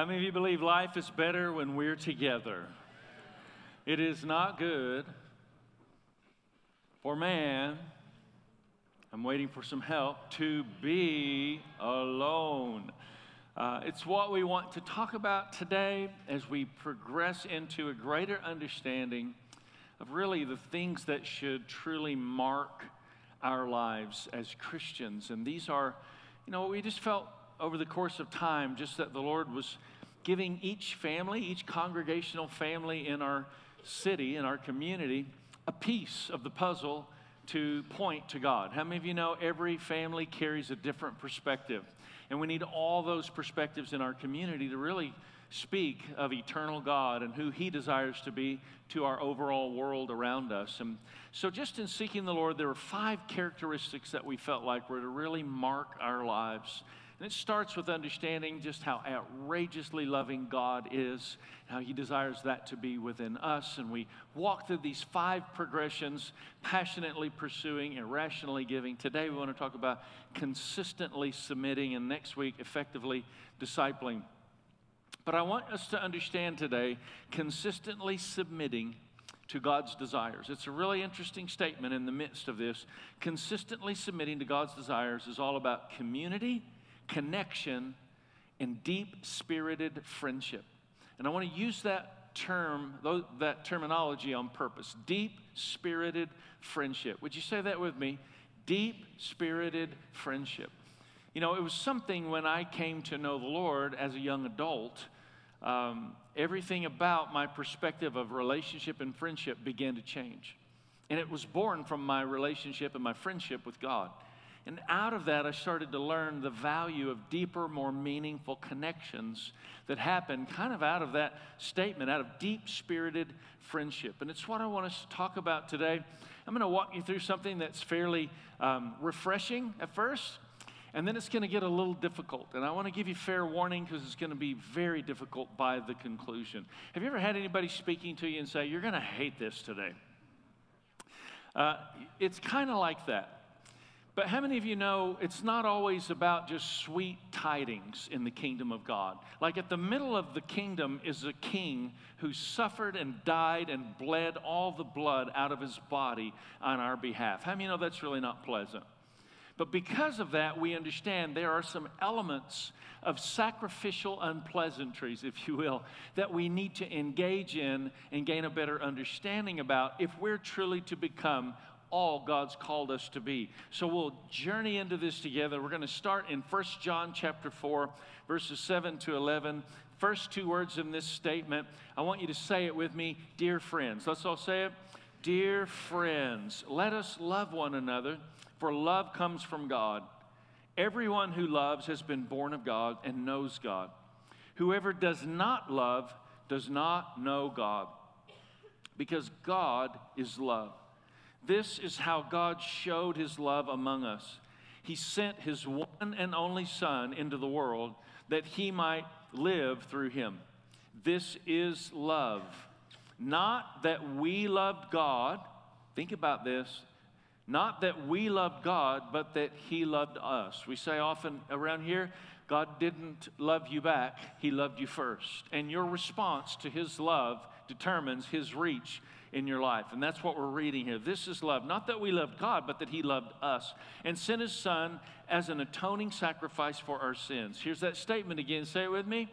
How many of you believe life is better when we're together? It is not good for man, I'm waiting for some help, to be alone. Uh, it's what we want to talk about today as we progress into a greater understanding of really the things that should truly mark our lives as Christians. And these are, you know, we just felt over the course of time just that the Lord was giving each family, each congregational family in our city, in our community, a piece of the puzzle to point to God. How many of you know every family carries a different perspective? And we need all those perspectives in our community to really speak of eternal God and who He desires to be to our overall world around us. And so, just in seeking the Lord, there were five characteristics that we felt like were to really mark our lives. And it starts with understanding just how outrageously loving God is, how He desires that to be within us. And we walk through these five progressions, passionately pursuing, irrationally giving. Today we want to talk about consistently submitting, and next week, effectively discipling. But I want us to understand today consistently submitting to God's desires. It's a really interesting statement in the midst of this. Consistently submitting to God's desires is all about community connection, and deep spirited friendship. And I want to use that term, that terminology on purpose deep spirited friendship. Would you say that with me? Deep spirited friendship. You know, it was something when I came to know the Lord as a young adult, um, everything about my perspective of relationship and friendship began to change. And it was born from my relationship and my friendship with God. And out of that, I started to learn the value of deeper, more meaningful connections that happen kind of out of that statement, out of deep spirited friendship. And it's what I want us to talk about today. I'm going to walk you through something that's fairly um, refreshing at first, and then it's going to get a little difficult. And I want to give you fair warning because it's going to be very difficult by the conclusion. Have you ever had anybody speaking to you and say, You're going to hate this today? Uh, it's kind of like that. But how many of you know it's not always about just sweet tidings in the kingdom of God? Like at the middle of the kingdom is a king who suffered and died and bled all the blood out of his body on our behalf. How many know that's really not pleasant? But because of that, we understand there are some elements of sacrificial unpleasantries, if you will, that we need to engage in and gain a better understanding about if we're truly to become all God's called us to be. So we'll journey into this together. We're going to start in 1 John chapter 4, verses 7 to 11. First two words in this statement, I want you to say it with me, dear friends. Let's all say it. Dear friends, let us love one another, for love comes from God. Everyone who loves has been born of God and knows God. Whoever does not love does not know God, because God is love. This is how God showed his love among us. He sent his one and only Son into the world that he might live through him. This is love. Not that we loved God, think about this, not that we loved God, but that he loved us. We say often around here, God didn't love you back, he loved you first. And your response to his love determines his reach in your life. And that's what we're reading here. This is love. Not that we loved God, but that He loved us and sent His Son as an atoning sacrifice for our sins. Here's that statement again. Say it with me.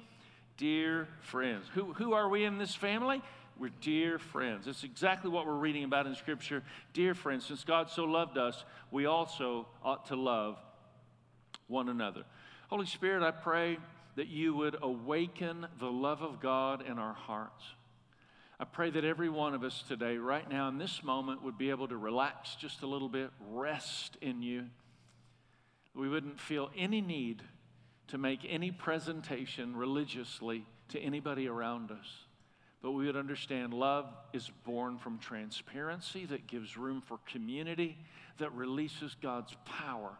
Dear friends. Who, who are we in this family? We're dear friends. It's exactly what we're reading about in Scripture. Dear friends, since God so loved us, we also ought to love one another. Holy Spirit, I pray that you would awaken the love of God in our hearts. I pray that every one of us today, right now in this moment, would be able to relax just a little bit, rest in you. We wouldn't feel any need to make any presentation religiously to anybody around us. But we would understand love is born from transparency that gives room for community, that releases God's power.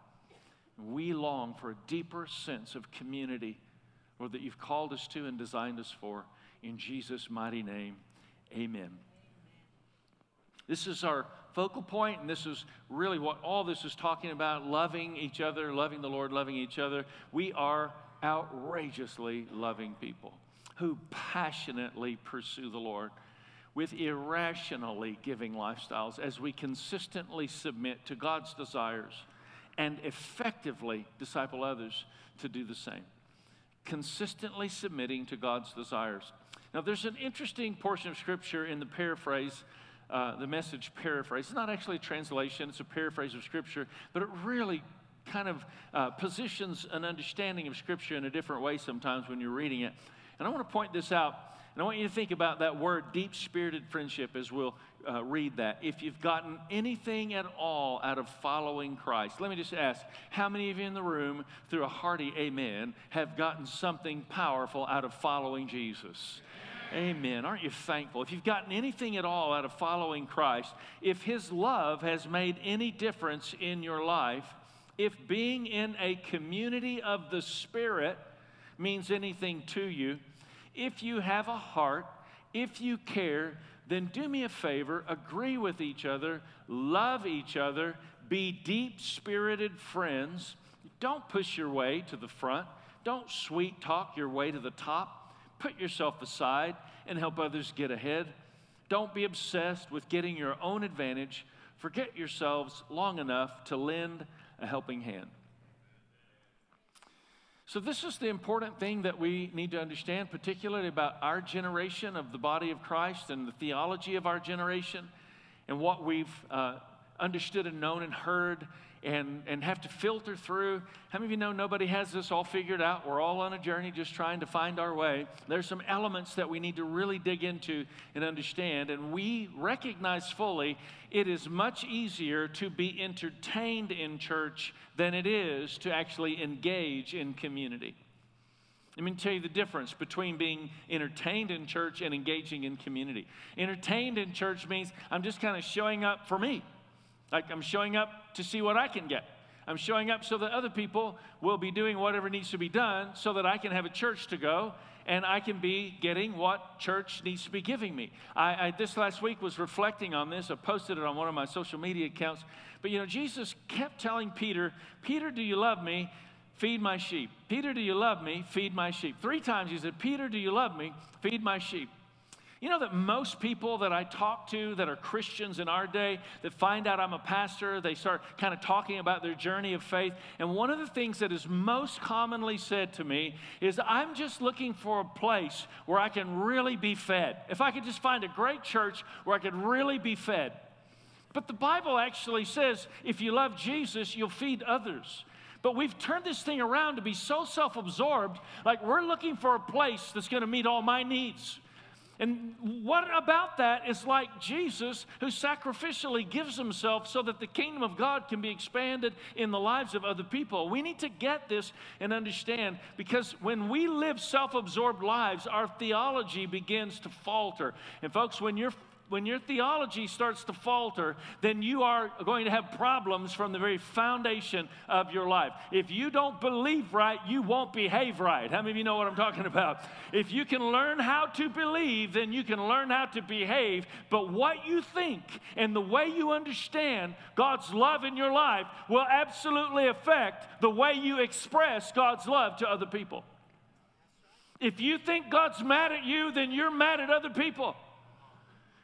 We long for a deeper sense of community, or that you've called us to and designed us for. In Jesus' mighty name. Amen. This is our focal point, and this is really what all this is talking about loving each other, loving the Lord, loving each other. We are outrageously loving people who passionately pursue the Lord with irrationally giving lifestyles as we consistently submit to God's desires and effectively disciple others to do the same. Consistently submitting to God's desires. Now, there's an interesting portion of scripture in the paraphrase, uh, the message paraphrase. It's not actually a translation, it's a paraphrase of scripture, but it really kind of uh, positions an understanding of scripture in a different way sometimes when you're reading it. And I want to point this out. And I want you to think about that word, deep spirited friendship, as we'll uh, read that. If you've gotten anything at all out of following Christ, let me just ask how many of you in the room, through a hearty amen, have gotten something powerful out of following Jesus? Amen. Aren't you thankful? If you've gotten anything at all out of following Christ, if His love has made any difference in your life, if being in a community of the Spirit means anything to you, if you have a heart, if you care, then do me a favor, agree with each other, love each other, be deep spirited friends. Don't push your way to the front, don't sweet talk your way to the top. Put yourself aside and help others get ahead. Don't be obsessed with getting your own advantage. Forget yourselves long enough to lend a helping hand. So, this is the important thing that we need to understand, particularly about our generation of the body of Christ and the theology of our generation and what we've uh, understood and known and heard and, and have to filter through. How many of you know nobody has this all figured out? We're all on a journey just trying to find our way. There's some elements that we need to really dig into and understand. And we recognize fully it is much easier to be entertained in church than it is to actually engage in community. Let me tell you the difference between being entertained in church and engaging in community. Entertained in church means I'm just kind of showing up for me. Like I'm showing up to see what I can get. I'm showing up so that other people will be doing whatever needs to be done so that I can have a church to go and I can be getting what church needs to be giving me. I, I, this last week was reflecting on this. I posted it on one of my social media accounts. But you know, Jesus kept telling Peter, Peter, do you love me? Feed my sheep. Peter, do you love me? Feed my sheep. Three times he said, Peter, do you love me? Feed my sheep. You know that most people that I talk to that are Christians in our day that find out I'm a pastor, they start kind of talking about their journey of faith. And one of the things that is most commonly said to me is, I'm just looking for a place where I can really be fed. If I could just find a great church where I could really be fed. But the Bible actually says if you love Jesus, you'll feed others. But we've turned this thing around to be so self absorbed, like we're looking for a place that's going to meet all my needs. And what about that is like Jesus who sacrificially gives himself so that the kingdom of God can be expanded in the lives of other people. We need to get this and understand because when we live self absorbed lives, our theology begins to falter. And, folks, when you're when your theology starts to falter, then you are going to have problems from the very foundation of your life. If you don't believe right, you won't behave right. How many of you know what I'm talking about? If you can learn how to believe, then you can learn how to behave. But what you think and the way you understand God's love in your life will absolutely affect the way you express God's love to other people. If you think God's mad at you, then you're mad at other people.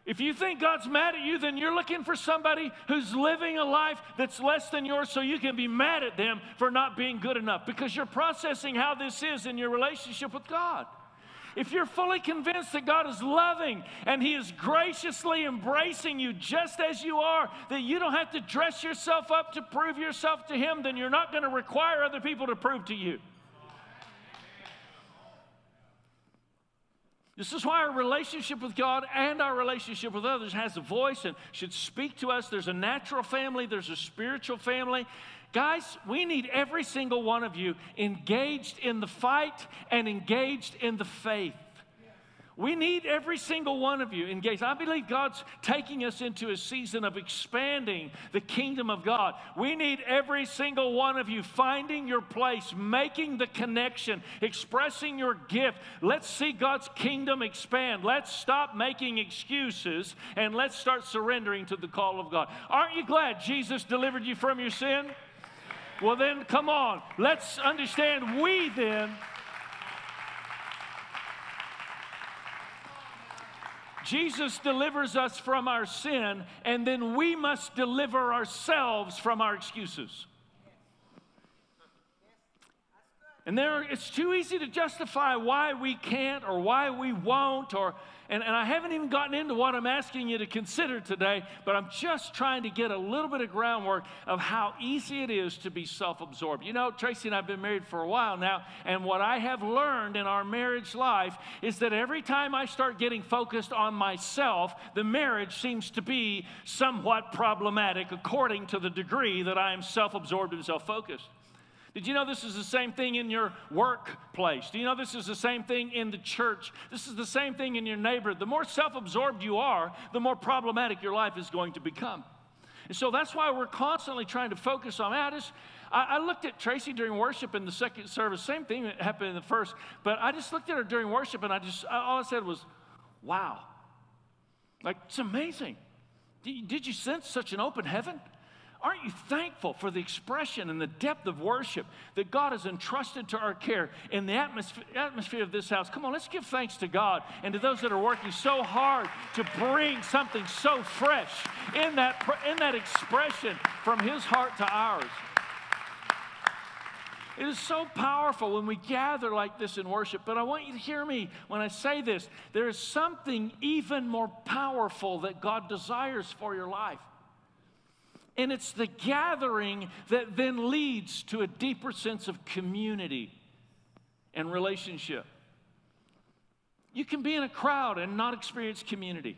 If you think God's mad at you, then you're looking for somebody who's living a life that's less than yours so you can be mad at them for not being good enough because you're processing how this is in your relationship with God. If you're fully convinced that God is loving and He is graciously embracing you just as you are, that you don't have to dress yourself up to prove yourself to Him, then you're not going to require other people to prove to you. This is why our relationship with God and our relationship with others has a voice and should speak to us. There's a natural family, there's a spiritual family. Guys, we need every single one of you engaged in the fight and engaged in the faith. We need every single one of you engaged. I believe God's taking us into a season of expanding the kingdom of God. We need every single one of you finding your place, making the connection, expressing your gift. Let's see God's kingdom expand. Let's stop making excuses and let's start surrendering to the call of God. Aren't you glad Jesus delivered you from your sin? Well, then, come on. Let's understand we then. Jesus delivers us from our sin, and then we must deliver ourselves from our excuses. And there, it's too easy to justify why we can't or why we won't or and, and I haven't even gotten into what I'm asking you to consider today, but I'm just trying to get a little bit of groundwork of how easy it is to be self absorbed. You know, Tracy and I have been married for a while now, and what I have learned in our marriage life is that every time I start getting focused on myself, the marriage seems to be somewhat problematic according to the degree that I am self absorbed and self focused. Did you know this is the same thing in your workplace? Do you know this is the same thing in the church? This is the same thing in your neighborhood. The more self absorbed you are, the more problematic your life is going to become. And so that's why we're constantly trying to focus on that. I, I looked at Tracy during worship in the second service, same thing that happened in the first, but I just looked at her during worship and I just, all I said was, wow. Like, it's amazing. Did you sense such an open heaven? Aren't you thankful for the expression and the depth of worship that God has entrusted to our care in the atmosphere, of this house? Come on, let's give thanks to God and to those that are working so hard to bring something so fresh in that, in that expression from His heart to ours. It is so powerful when we gather like this in worship. But I want you to hear me when I say this. There is something even more powerful that God desires for your life. And it's the gathering that then leads to a deeper sense of community and relationship. You can be in a crowd and not experience community.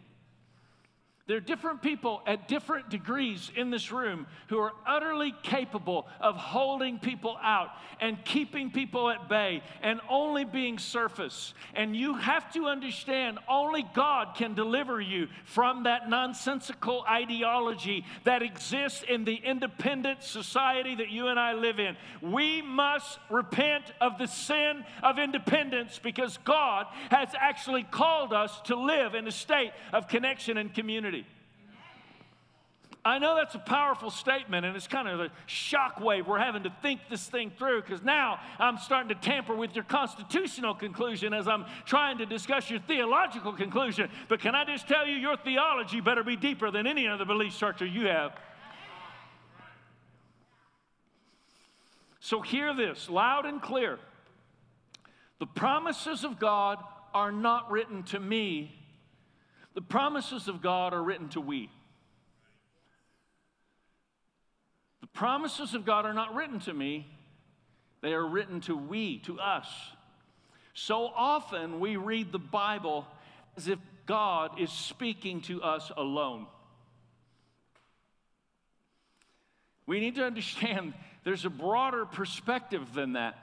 There are different people at different degrees in this room who are utterly capable of holding people out and keeping people at bay and only being surface. And you have to understand only God can deliver you from that nonsensical ideology that exists in the independent society that you and I live in. We must repent of the sin of independence because God has actually called us to live in a state of connection and community. I know that's a powerful statement, and it's kind of a shockwave. We're having to think this thing through because now I'm starting to tamper with your constitutional conclusion as I'm trying to discuss your theological conclusion. But can I just tell you, your theology better be deeper than any other belief structure you have. So hear this loud and clear. The promises of God are not written to me, the promises of God are written to we. The promises of God are not written to me, they are written to we, to us. So often we read the Bible as if God is speaking to us alone. We need to understand there's a broader perspective than that.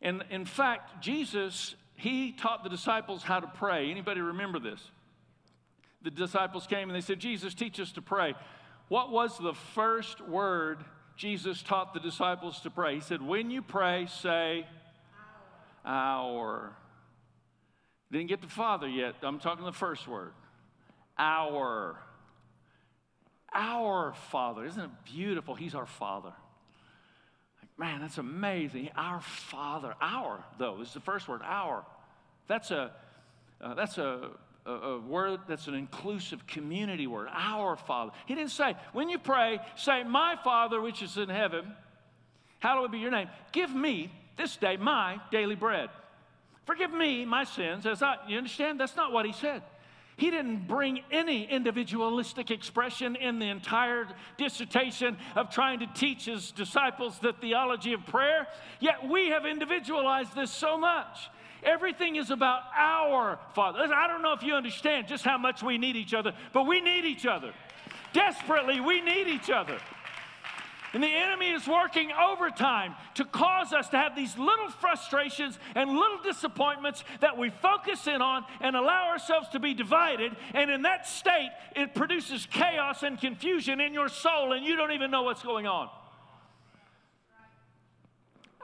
And in fact, Jesus, he taught the disciples how to pray. Anybody remember this? The disciples came and they said, Jesus, teach us to pray. What was the first word Jesus taught the disciples to pray? He said, When you pray, say, Our. Didn't get to Father yet. I'm talking the first word. Our. Our Father. Isn't it beautiful? He's our Father. Like, man, that's amazing. Our Father. Our, though, is the first word. Our. That's a, uh, that's a a, a word that's an inclusive community word, our Father. He didn't say, when you pray, say, My Father which is in heaven, hallowed be your name. Give me this day my daily bread. Forgive me my sins as I, you understand? That's not what he said. He didn't bring any individualistic expression in the entire dissertation of trying to teach his disciples the theology of prayer. Yet we have individualized this so much. Everything is about our Father. I don't know if you understand just how much we need each other, but we need each other. Desperately, we need each other. And the enemy is working overtime to cause us to have these little frustrations and little disappointments that we focus in on and allow ourselves to be divided. And in that state, it produces chaos and confusion in your soul, and you don't even know what's going on.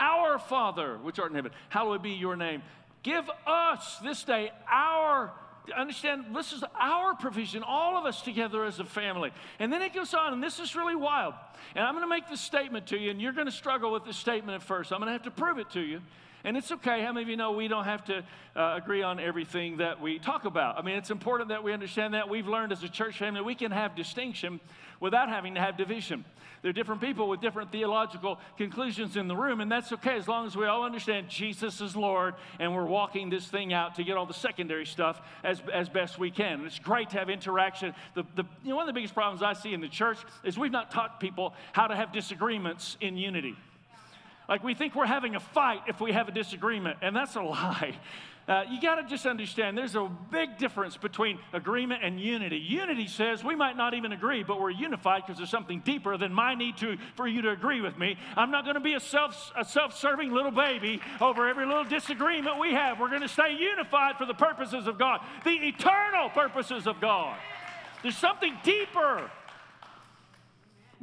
Our Father, which art in heaven, hallowed be your name. Give us this day our understand this is our provision, all of us together as a family. And then it goes on, and this is really wild. And I'm going to make this statement to you, and you're going to struggle with this statement at first. I'm going to have to prove it to you. And it's okay. How many of you know we don't have to uh, agree on everything that we talk about? I mean, it's important that we understand that. We've learned as a church family we can have distinction without having to have division. There are different people with different theological conclusions in the room, and that's okay as long as we all understand Jesus is Lord and we're walking this thing out to get all the secondary stuff as, as best we can. And it's great to have interaction. The, the, you know, one of the biggest problems I see in the church is we've not taught people how to have disagreements in unity. Like we think we're having a fight if we have a disagreement, and that's a lie. Uh, you got to just understand there's a big difference between agreement and unity. Unity says we might not even agree, but we're unified because there's something deeper than my need to, for you to agree with me. I'm not going to be a, self, a self-serving little baby over every little disagreement we have. We're going to stay unified for the purposes of God, the eternal purposes of God. There's something deeper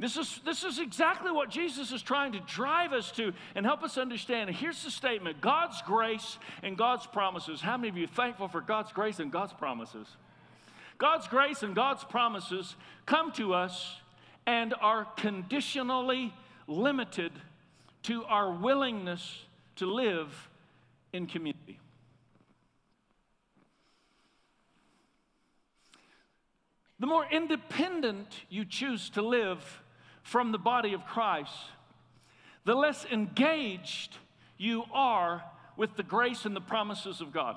this is, this is exactly what Jesus is trying to drive us to and help us understand. And here's the statement God's grace and God's promises. How many of you thankful for God's grace and God's promises? God's grace and God's promises come to us and are conditionally limited to our willingness to live in community. The more independent you choose to live, from the body of Christ, the less engaged you are with the grace and the promises of God.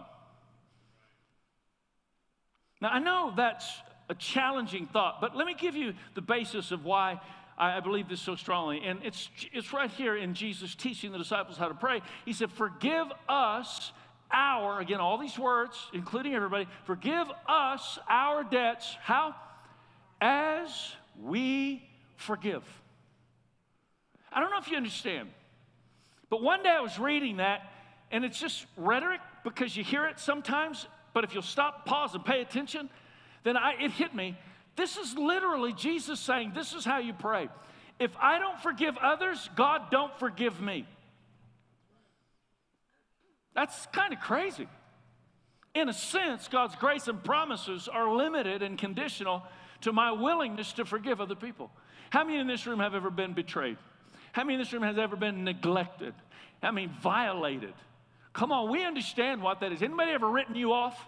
Now, I know that's a challenging thought, but let me give you the basis of why I believe this so strongly. And it's, it's right here in Jesus teaching the disciples how to pray. He said, Forgive us our, again, all these words, including everybody, forgive us our debts. How? As we forgive. I don't know if you understand, but one day I was reading that, and it's just rhetoric because you hear it sometimes, but if you'll stop, pause, and pay attention, then I, it hit me. This is literally Jesus saying, This is how you pray. If I don't forgive others, God don't forgive me. That's kind of crazy. In a sense, God's grace and promises are limited and conditional to my willingness to forgive other people. How many in this room have ever been betrayed? How many in this room has ever been neglected? I mean, violated? Come on, we understand what that is. Anybody ever written you off?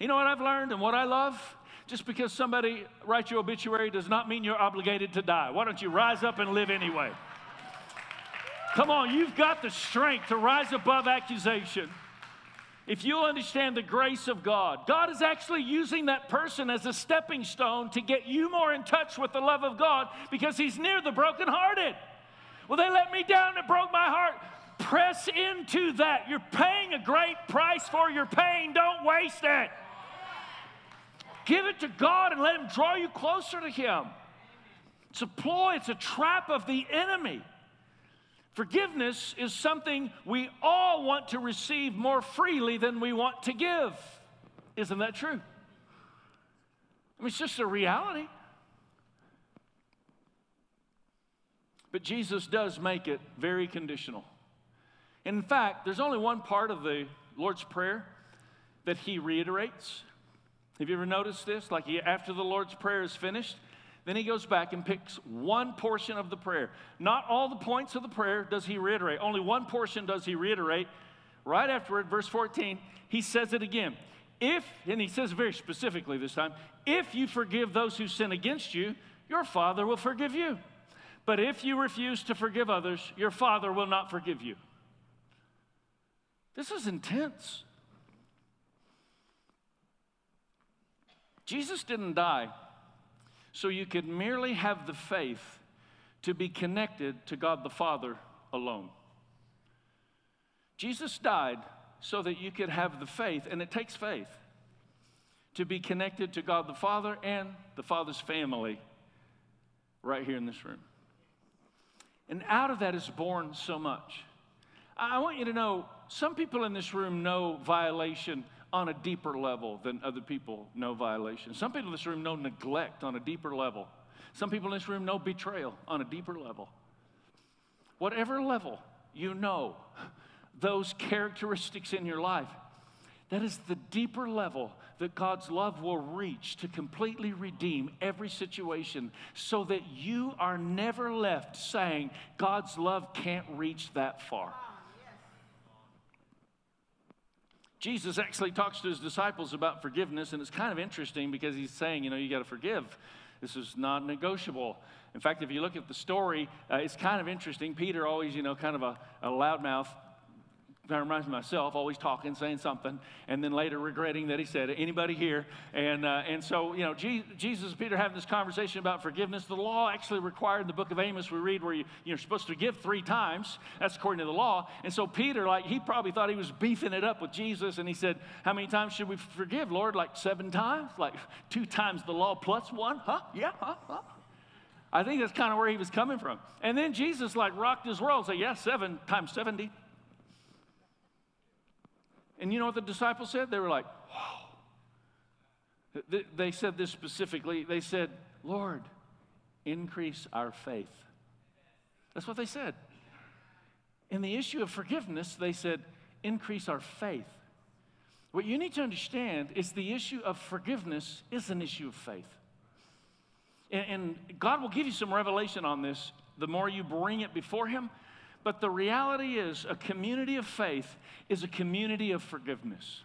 You know what I've learned and what I love? Just because somebody writes your obituary does not mean you're obligated to die. Why don't you rise up and live anyway? Come on, you've got the strength to rise above accusation if you'll understand the grace of God, God is actually using that person as a stepping stone to get you more in touch with the love of God because He's near the brokenhearted. Well, they let me down, and it broke my heart. Press into that. You're paying a great price for your pain, don't waste it. Give it to God and let Him draw you closer to Him. It's a ploy, it's a trap of the enemy. Forgiveness is something we all want to receive more freely than we want to give. Isn't that true? I mean, it's just a reality. But Jesus does make it very conditional. In fact, there's only one part of the Lord's Prayer that he reiterates. Have you ever noticed this? Like he, after the Lord's Prayer is finished, then he goes back and picks one portion of the prayer. Not all the points of the prayer does he reiterate, only one portion does he reiterate. Right afterward, verse 14, he says it again. If, and he says very specifically this time, if you forgive those who sin against you, your Father will forgive you. But if you refuse to forgive others, your Father will not forgive you. This is intense. Jesus didn't die so you could merely have the faith to be connected to God the Father alone. Jesus died so that you could have the faith, and it takes faith, to be connected to God the Father and the Father's family right here in this room. And out of that is born so much. I want you to know some people in this room know violation on a deeper level than other people know violation. Some people in this room know neglect on a deeper level. Some people in this room know betrayal on a deeper level. Whatever level you know those characteristics in your life, That is the deeper level that God's love will reach to completely redeem every situation so that you are never left saying, God's love can't reach that far. Jesus actually talks to his disciples about forgiveness, and it's kind of interesting because he's saying, you know, you got to forgive. This is not negotiable. In fact, if you look at the story, uh, it's kind of interesting. Peter always, you know, kind of a, a loudmouth reminds me of myself, always talking, saying something, and then later regretting that he said. Anybody here? And, uh, and so, you know, Jesus and Peter having this conversation about forgiveness. The law actually required in the book of Amos, we read where you, you're supposed to give three times. That's according to the law. And so Peter, like, he probably thought he was beefing it up with Jesus, and he said, How many times should we forgive, Lord? Like seven times? Like two times the law plus one? Huh? Yeah, huh? huh? I think that's kind of where he was coming from. And then Jesus, like, rocked his world, say, Yeah, seven times 70. And you know what the disciples said? They were like. They said this specifically. They said, Lord, increase our faith. That's what they said. In the issue of forgiveness, they said, increase our faith. What you need to understand is the issue of forgiveness is an issue of faith. And, God will give you some revelation on this the more you bring it before Him. But the reality is, a community of faith is a community of forgiveness.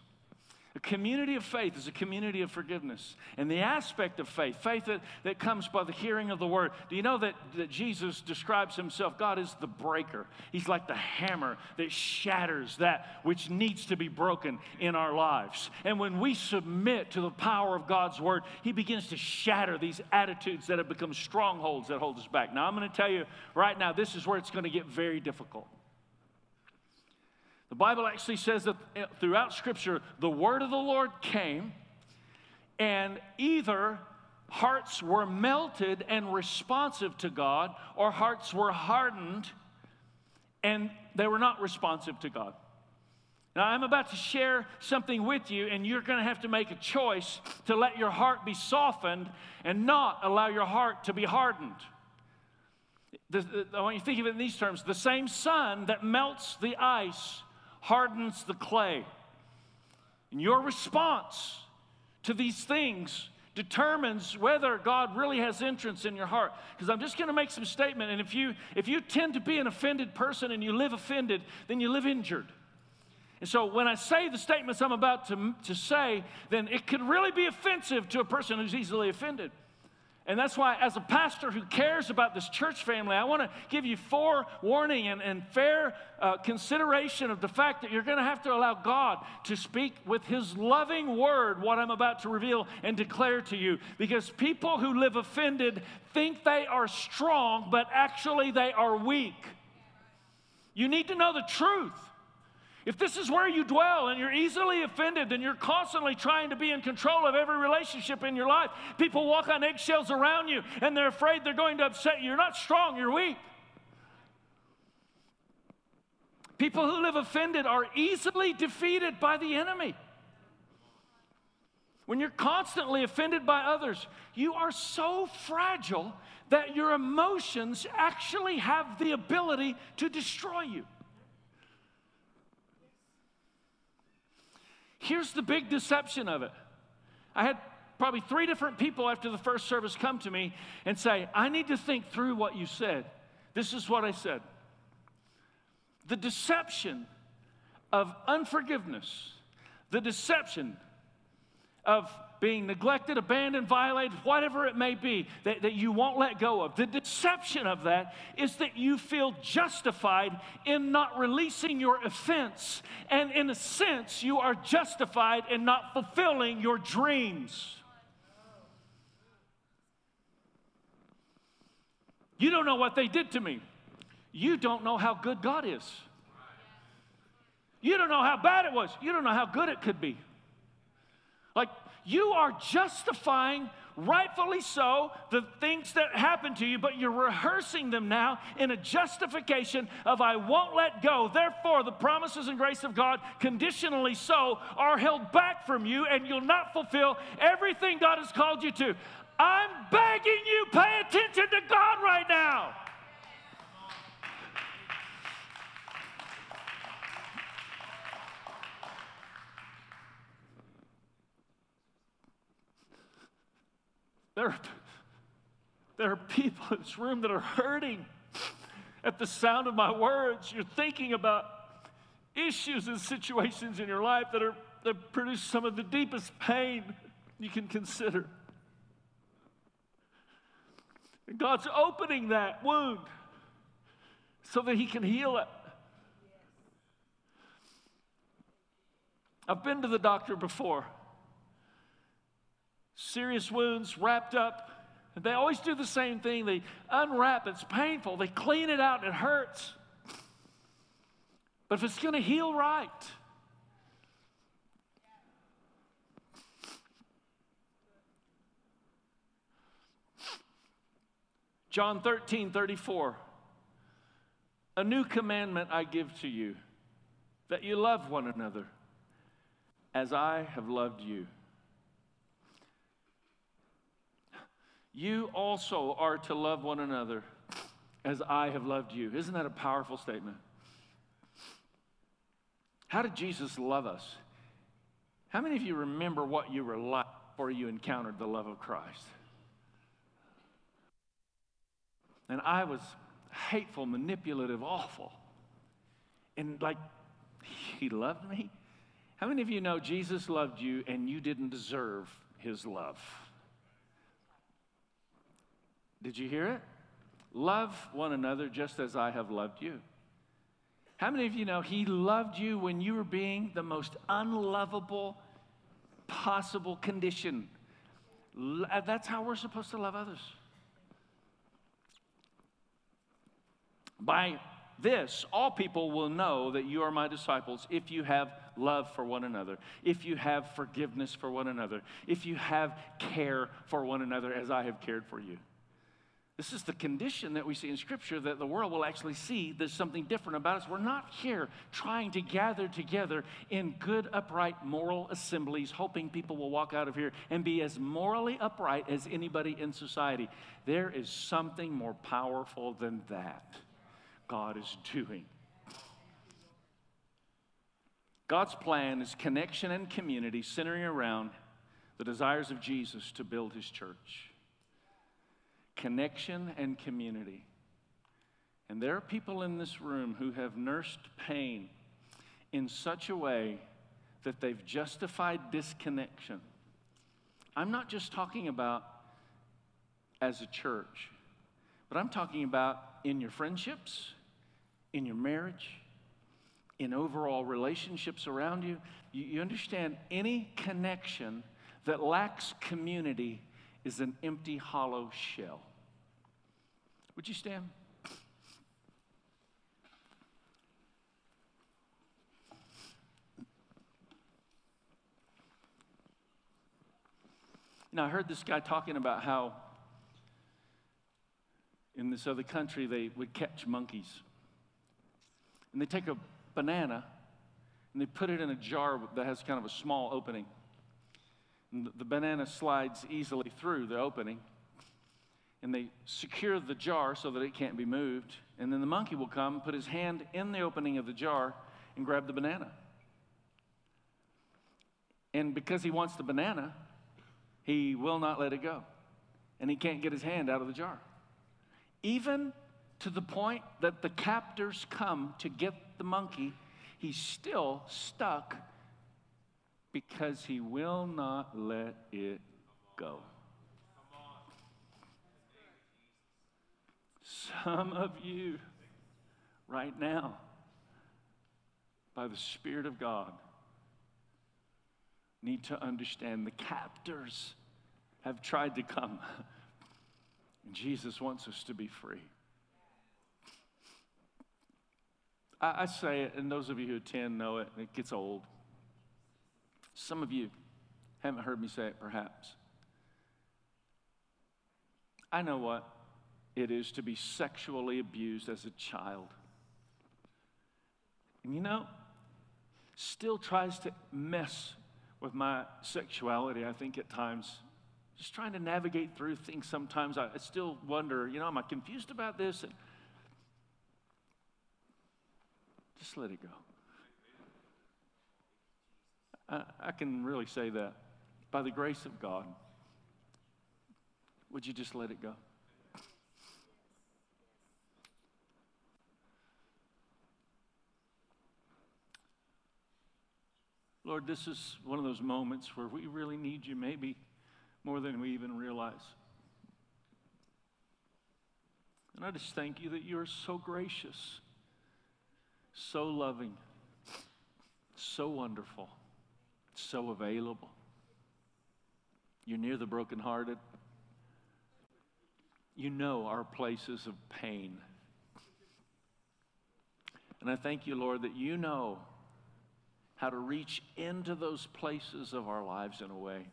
A community of faith is a community of forgiveness. And the aspect of faith, faith that, that comes by the hearing of the word. Do you know that, that Jesus describes himself? God is the breaker. He's like the hammer that shatters that which needs to be broken in our lives. And when we submit to the power of God's word, he begins to shatter these attitudes that have become strongholds that hold us back. Now, I'm going to tell you right now, this is where it's going to get very difficult. The Bible actually says that eh, throughout Scripture, the word of the Lord came, and either hearts were melted and responsive to God, or hearts were hardened and they were not responsive to God. Now, I'm about to share something with you, and you're going to have to make a choice to let your heart be softened and not allow your heart to be hardened. The, the, I want you to think of it in these terms the same sun that melts the ice hardens the clay. And your response to these things determines whether God really has entrance in your heart. Because I'm just going to make some statement, and if you if you tend to be an offended person and you live offended, then you live injured. And so when I say the statements I'm about to, to say, then it could really be offensive to a person who's easily offended. And that's why, as a pastor who cares about this church family, I want to give you forewarning and, and fair uh, consideration of the fact that you're going to have to allow God to speak with His loving word what I'm about to reveal and declare to you. Because people who live offended think they are strong, but actually they are weak. You need to know the truth. If this is where you dwell and you're easily offended and you're constantly trying to be in control of every relationship in your life, people walk on eggshells around you and they're afraid they're going to upset you. You're not strong, you're weak. People who live offended are easily defeated by the enemy. When you're constantly offended by others, you are so fragile that your emotions actually have the ability to destroy you. Here's the big deception of it. I had probably three different people after the first service come to me and say, I need to think through what you said. This is what I said. The deception of unforgiveness, the deception of being neglected, abandoned, violated, whatever it may be that, that you won't let go of. The deception of that is that you feel justified in not releasing your offense. And in a sense, you are justified in not fulfilling your dreams. You don't know what they did to me. You don't know how good God is. You don't know how bad it was. You don't know how good it could be. Like, you are justifying, rightfully so, the things that happen to you, but you're rehearsing them now in a justification of I won't let go. Therefore, the promises and grace of God, conditionally so, are held back from you, and you'll not fulfill everything God has called you to. I'm begging you, pay attention to God right now. There are, there are people in this room that are hurting at the sound of my words. You're thinking about issues and situations in your life that, are, that produce some of the deepest pain you can consider. And God's opening that wound so that He can heal it. I've been to the doctor before. Serious wounds wrapped up. They always do the same thing. They unwrap, it's painful. They clean it out, it hurts. But if it's going to heal right, John 13, 34. A new commandment I give to you, that you love one another as I have loved you. You also are to love one another as I have loved you. Isn't that a powerful statement? How did Jesus love us? How many of you remember what you were like before you encountered the love of Christ? And I was hateful, manipulative, awful. And like, he loved me. How many of you know Jesus loved you and you didn't deserve his love? Did you hear it? Love one another just as I have loved you. How many of you know he loved you when you were being the most unlovable possible condition? Uh, that's how we're supposed to love others. By this, all people will know that you are my disciples if you have love for one another, if you have forgiveness for one another, if you have care for one another as I have cared for you. This is the condition that we see in Scripture that the world will actually see there's something different about us. We're not here trying to gather together in good, upright, moral assemblies, hoping people will walk out of here and be as morally upright as anybody in society. There is something more powerful than that. God is doing. God's plan is connection and community centering around the desires of Jesus to build his church. Connection and community. And there are people in this room who have nursed pain in such a way that they've justified disconnection. I'm not just talking about as a church, but I'm talking about in your friendships, in your marriage, in overall relationships around you. You, you understand any connection that lacks community is an empty, hollow shell. Would you stand? Now, I heard this guy talking about how in this other country they would catch monkeys and they take a banana and they put it in a jar that has kind of a small opening. The banana slides easily through the opening. And they secure the jar so that it can't be moved. And then the monkey will come, put his hand in the opening of the jar, and grab the banana. And because he wants the banana, he will not let it go. And he can't get his hand out of the jar. Even to the point that the captors come to get the monkey, he's still stuck because he will not let it go. Some of you, right now, by the Spirit of God, need to understand the captors have tried to come. And Jesus wants us to be free. I, I say it, and those of you who attend know it, it gets old. Some of you haven't heard me say it, perhaps. I know what it is to be sexually abused as a child. And you know, still tries to mess with my sexuality, I think, at times. Just trying to navigate through things sometimes. I still wonder, you know, am I confused about this? And just let it go. I, I can really say that by the grace of God. Would you just let it go? Lord, this is one of those moments where we really need you, maybe more than we even realize. And I just thank you that you are so gracious, so loving, so wonderful, so available. You're near the brokenhearted. You know our places of pain. And I thank you, Lord, that you know how to reach into those places of our lives in a way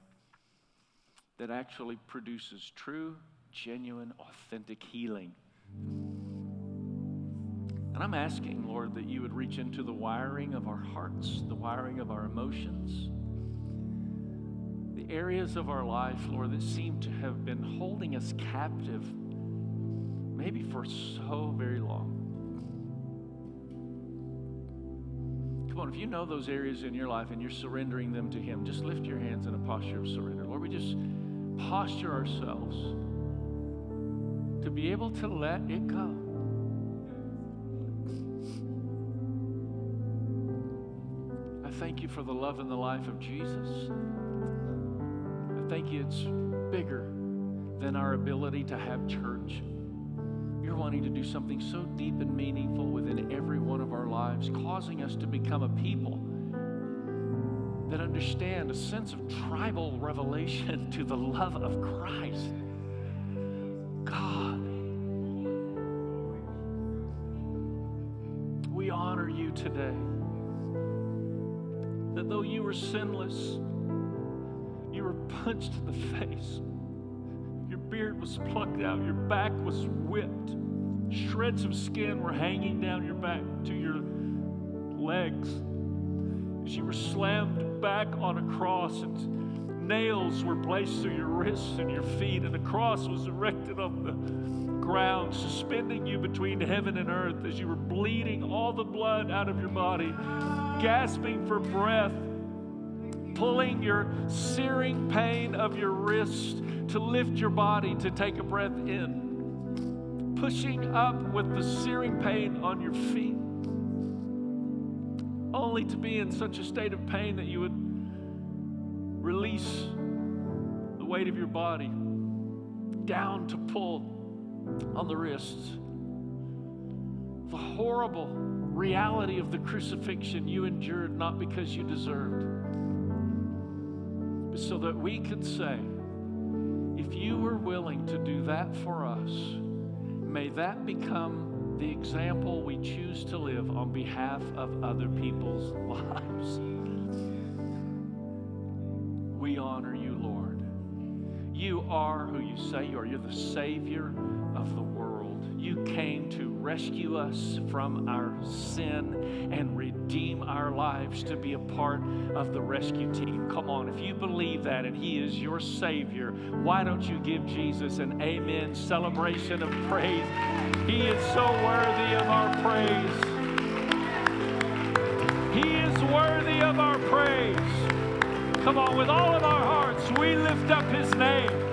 that actually produces true, genuine, authentic healing. And I'm asking, Lord, that you would reach into the wiring of our hearts, the wiring of our emotions, the areas of our life, Lord, that seem to have been holding us captive, maybe for so very long. Come on, if you know those areas in your life and you're surrendering them to Him, just lift your hands in a posture of surrender. Lord, we just posture ourselves to be able to let it go. I thank you for the love and the life of Jesus. Thank you it's bigger than our ability to have church. You're wanting to do something so deep and meaningful within every one of our lives, causing us to become a people that understand a sense of tribal revelation to the love of Christ. God, we honor you today. That though you were sinless, punched in the face. Your beard was plucked out, your back was whipped, shreds of skin were hanging down your back to your legs. As you were slammed back on a cross and nails were placed through your wrists and your feet and a cross was erected on the ground suspending you between heaven and earth as you were bleeding all the blood out of your body gasping for breath pulling your searing pain of your wrist to lift your body to take a breath in, pushing up with the searing pain on your feet, only to be in such a state of pain that you would release the weight of your body down to pull on the wrists. The horrible reality of the crucifixion you endured not because you deserved, so that we could say, if you were willing to do that for us, may that become the example we choose to live on behalf of other people's lives. We honor you, Lord. You are who you say you are. You're the Savior of the world. You came to rescue us from our sin and redeem our lives to be a part of the rescue team. Come on, if you believe that and He is your Savior, why don't you give Jesus an amen celebration of praise? He is so worthy of our praise. He is worthy of our praise. Come on, with all of our hearts, we lift up His name.